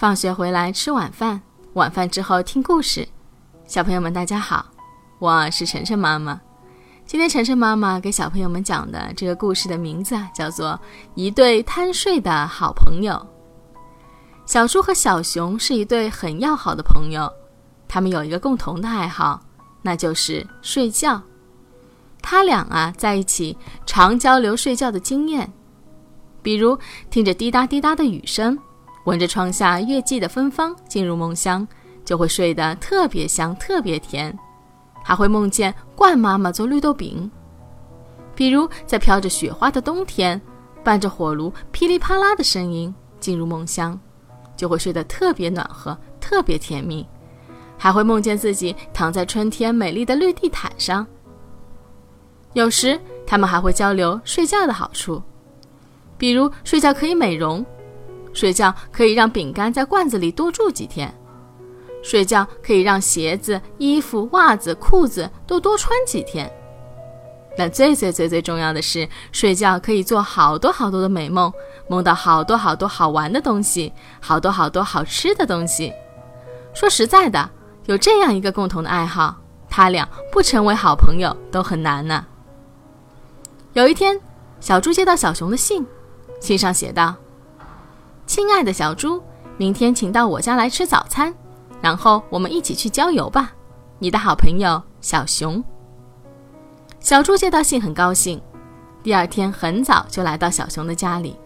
放学回来吃晚饭，晚饭之后听故事。小朋友们，大家好，我是晨晨妈妈。今天晨晨妈妈给小朋友们讲的这个故事的名字叫做《一对贪睡的好朋友》。小猪和小熊是一对很要好的朋友，他们有一个共同的爱好，那就是睡觉。他俩啊在一起常交流睡觉的经验，比如听着滴答滴答的雨声。闻着窗下月季的芬芳，进入梦乡，就会睡得特别香、特别甜，还会梦见罐妈妈做绿豆饼。比如在飘着雪花的冬天，伴着火炉噼里啪啦的声音进入梦乡，就会睡得特别暖和、特别甜蜜，还会梦见自己躺在春天美丽的绿地毯上。有时他们还会交流睡觉的好处，比如睡觉可以美容。睡觉可以让饼干在罐子里多住几天，睡觉可以让鞋子、衣服、袜子、裤子都多穿几天。但最最最最重要的是，睡觉可以做好多好多的美梦，梦到好多好多好玩的东西，好多好多好吃的东西。说实在的，有这样一个共同的爱好，他俩不成为好朋友都很难呢。有一天，小猪接到小熊的信，信上写道。亲爱的小猪，明天请到我家来吃早餐，然后我们一起去郊游吧。你的好朋友小熊。小猪接到信很高兴，第二天很早就来到小熊的家里。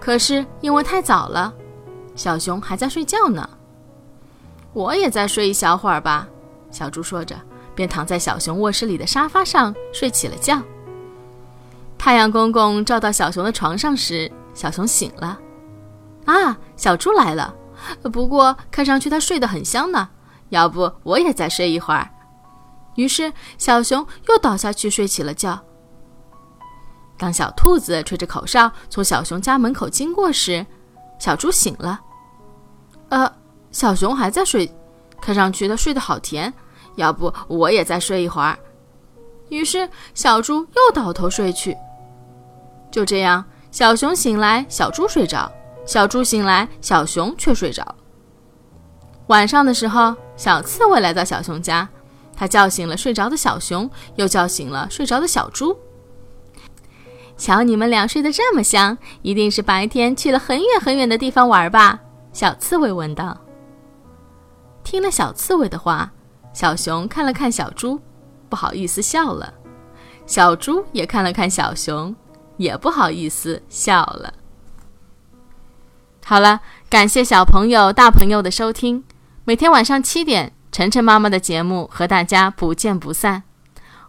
可是因为太早了，小熊还在睡觉呢。我也再睡一小会儿吧，小猪说着，便躺在小熊卧室里的沙发上睡起了觉。太阳公公照到小熊的床上时，小熊醒了。啊，小猪来了，不过看上去它睡得很香呢。要不我也再睡一会儿。于是小熊又倒下去睡起了觉。当小兔子吹着口哨从小熊家门口经过时，小猪醒了。呃，小熊还在睡，看上去它睡得好甜。要不我也再睡一会儿。于是小猪又倒头睡去。就这样，小熊醒来，小猪睡着。小猪醒来，小熊却睡着。晚上的时候，小刺猬来到小熊家，它叫醒了睡着的小熊，又叫醒了睡着的小猪。瞧你们俩睡得这么香，一定是白天去了很远很远的地方玩吧？小刺猬问道。听了小刺猬的话，小熊看了看小猪，不好意思笑了。小猪也看了看小熊，也不好意思笑了。好了，感谢小朋友、大朋友的收听。每天晚上七点，晨晨妈妈的节目和大家不见不散。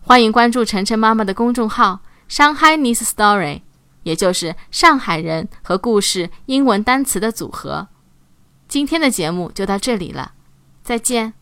欢迎关注晨晨妈妈的公众号“ shanghai Story”，也就是上海人和故事英文单词的组合。今天的节目就到这里了，再见。